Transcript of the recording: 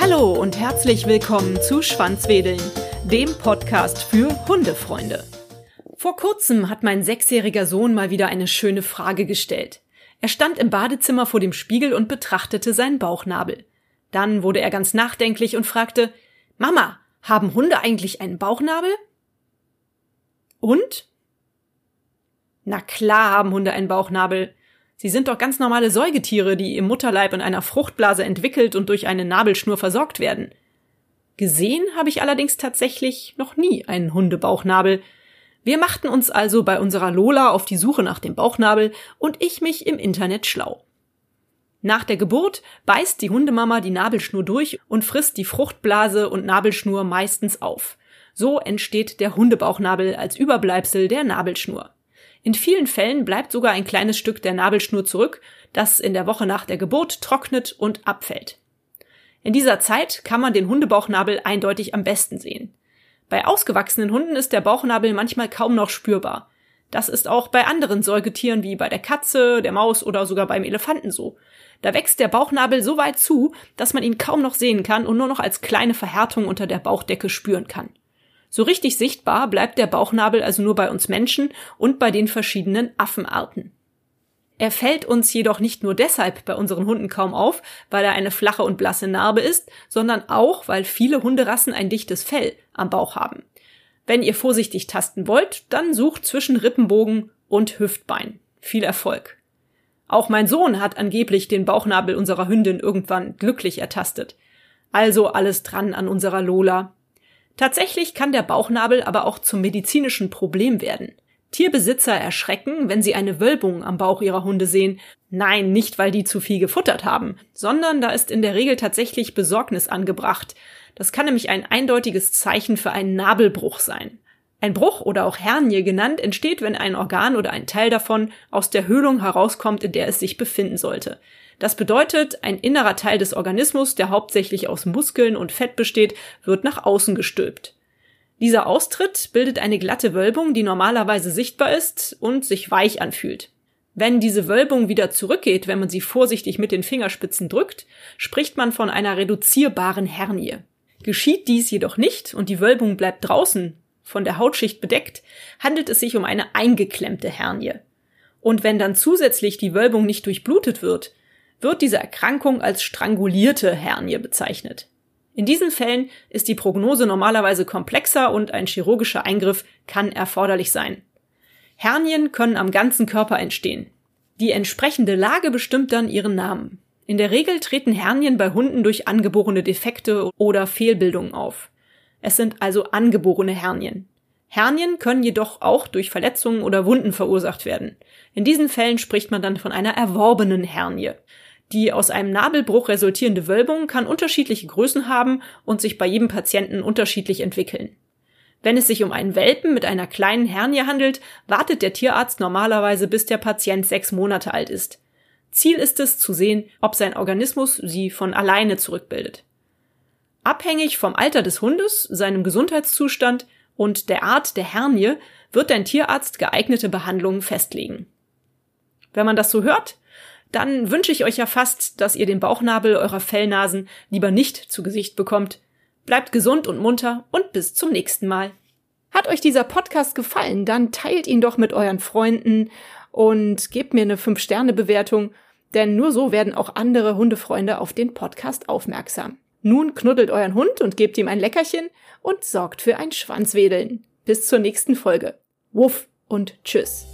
Hallo und herzlich willkommen zu Schwanzwedeln, dem Podcast für Hundefreunde. Vor kurzem hat mein sechsjähriger Sohn mal wieder eine schöne Frage gestellt. Er stand im Badezimmer vor dem Spiegel und betrachtete seinen Bauchnabel. Dann wurde er ganz nachdenklich und fragte Mama, haben Hunde eigentlich einen Bauchnabel? Und? Na klar haben Hunde einen Bauchnabel. Sie sind doch ganz normale Säugetiere, die im Mutterleib in einer Fruchtblase entwickelt und durch eine Nabelschnur versorgt werden. Gesehen habe ich allerdings tatsächlich noch nie einen Hundebauchnabel. Wir machten uns also bei unserer Lola auf die Suche nach dem Bauchnabel und ich mich im Internet schlau. Nach der Geburt beißt die Hundemama die Nabelschnur durch und frisst die Fruchtblase und Nabelschnur meistens auf. So entsteht der Hundebauchnabel als Überbleibsel der Nabelschnur. In vielen Fällen bleibt sogar ein kleines Stück der Nabelschnur zurück, das in der Woche nach der Geburt trocknet und abfällt. In dieser Zeit kann man den Hundebauchnabel eindeutig am besten sehen. Bei ausgewachsenen Hunden ist der Bauchnabel manchmal kaum noch spürbar. Das ist auch bei anderen Säugetieren wie bei der Katze, der Maus oder sogar beim Elefanten so. Da wächst der Bauchnabel so weit zu, dass man ihn kaum noch sehen kann und nur noch als kleine Verhärtung unter der Bauchdecke spüren kann. So richtig sichtbar bleibt der Bauchnabel also nur bei uns Menschen und bei den verschiedenen Affenarten. Er fällt uns jedoch nicht nur deshalb bei unseren Hunden kaum auf, weil er eine flache und blasse Narbe ist, sondern auch, weil viele Hunderassen ein dichtes Fell am Bauch haben. Wenn ihr vorsichtig tasten wollt, dann sucht zwischen Rippenbogen und Hüftbein. Viel Erfolg. Auch mein Sohn hat angeblich den Bauchnabel unserer Hündin irgendwann glücklich ertastet. Also alles dran an unserer Lola. Tatsächlich kann der Bauchnabel aber auch zum medizinischen Problem werden. Tierbesitzer erschrecken, wenn sie eine Wölbung am Bauch ihrer Hunde sehen. Nein, nicht weil die zu viel gefuttert haben, sondern da ist in der Regel tatsächlich Besorgnis angebracht. Das kann nämlich ein eindeutiges Zeichen für einen Nabelbruch sein. Ein Bruch oder auch Hernie genannt entsteht, wenn ein Organ oder ein Teil davon aus der Höhlung herauskommt, in der es sich befinden sollte. Das bedeutet, ein innerer Teil des Organismus, der hauptsächlich aus Muskeln und Fett besteht, wird nach außen gestülpt. Dieser Austritt bildet eine glatte Wölbung, die normalerweise sichtbar ist und sich weich anfühlt. Wenn diese Wölbung wieder zurückgeht, wenn man sie vorsichtig mit den Fingerspitzen drückt, spricht man von einer reduzierbaren Hernie. Geschieht dies jedoch nicht und die Wölbung bleibt draußen, von der Hautschicht bedeckt, handelt es sich um eine eingeklemmte Hernie. Und wenn dann zusätzlich die Wölbung nicht durchblutet wird, wird diese Erkrankung als strangulierte Hernie bezeichnet. In diesen Fällen ist die Prognose normalerweise komplexer und ein chirurgischer Eingriff kann erforderlich sein. Hernien können am ganzen Körper entstehen. Die entsprechende Lage bestimmt dann ihren Namen. In der Regel treten Hernien bei Hunden durch angeborene Defekte oder Fehlbildungen auf. Es sind also angeborene Hernien. Hernien können jedoch auch durch Verletzungen oder Wunden verursacht werden. In diesen Fällen spricht man dann von einer erworbenen Hernie. Die aus einem Nabelbruch resultierende Wölbung kann unterschiedliche Größen haben und sich bei jedem Patienten unterschiedlich entwickeln. Wenn es sich um einen Welpen mit einer kleinen Hernie handelt, wartet der Tierarzt normalerweise bis der Patient sechs Monate alt ist. Ziel ist es zu sehen, ob sein Organismus sie von alleine zurückbildet. Abhängig vom Alter des Hundes, seinem Gesundheitszustand und der Art der Hernie wird dein Tierarzt geeignete Behandlungen festlegen. Wenn man das so hört, dann wünsche ich euch ja fast, dass ihr den Bauchnabel eurer Fellnasen lieber nicht zu Gesicht bekommt. Bleibt gesund und munter und bis zum nächsten Mal. Hat euch dieser Podcast gefallen, dann teilt ihn doch mit euren Freunden und gebt mir eine 5-Sterne-Bewertung, denn nur so werden auch andere Hundefreunde auf den Podcast aufmerksam. Nun knuddelt euren Hund und gebt ihm ein Leckerchen und sorgt für ein Schwanzwedeln. Bis zur nächsten Folge. Wuff und tschüss.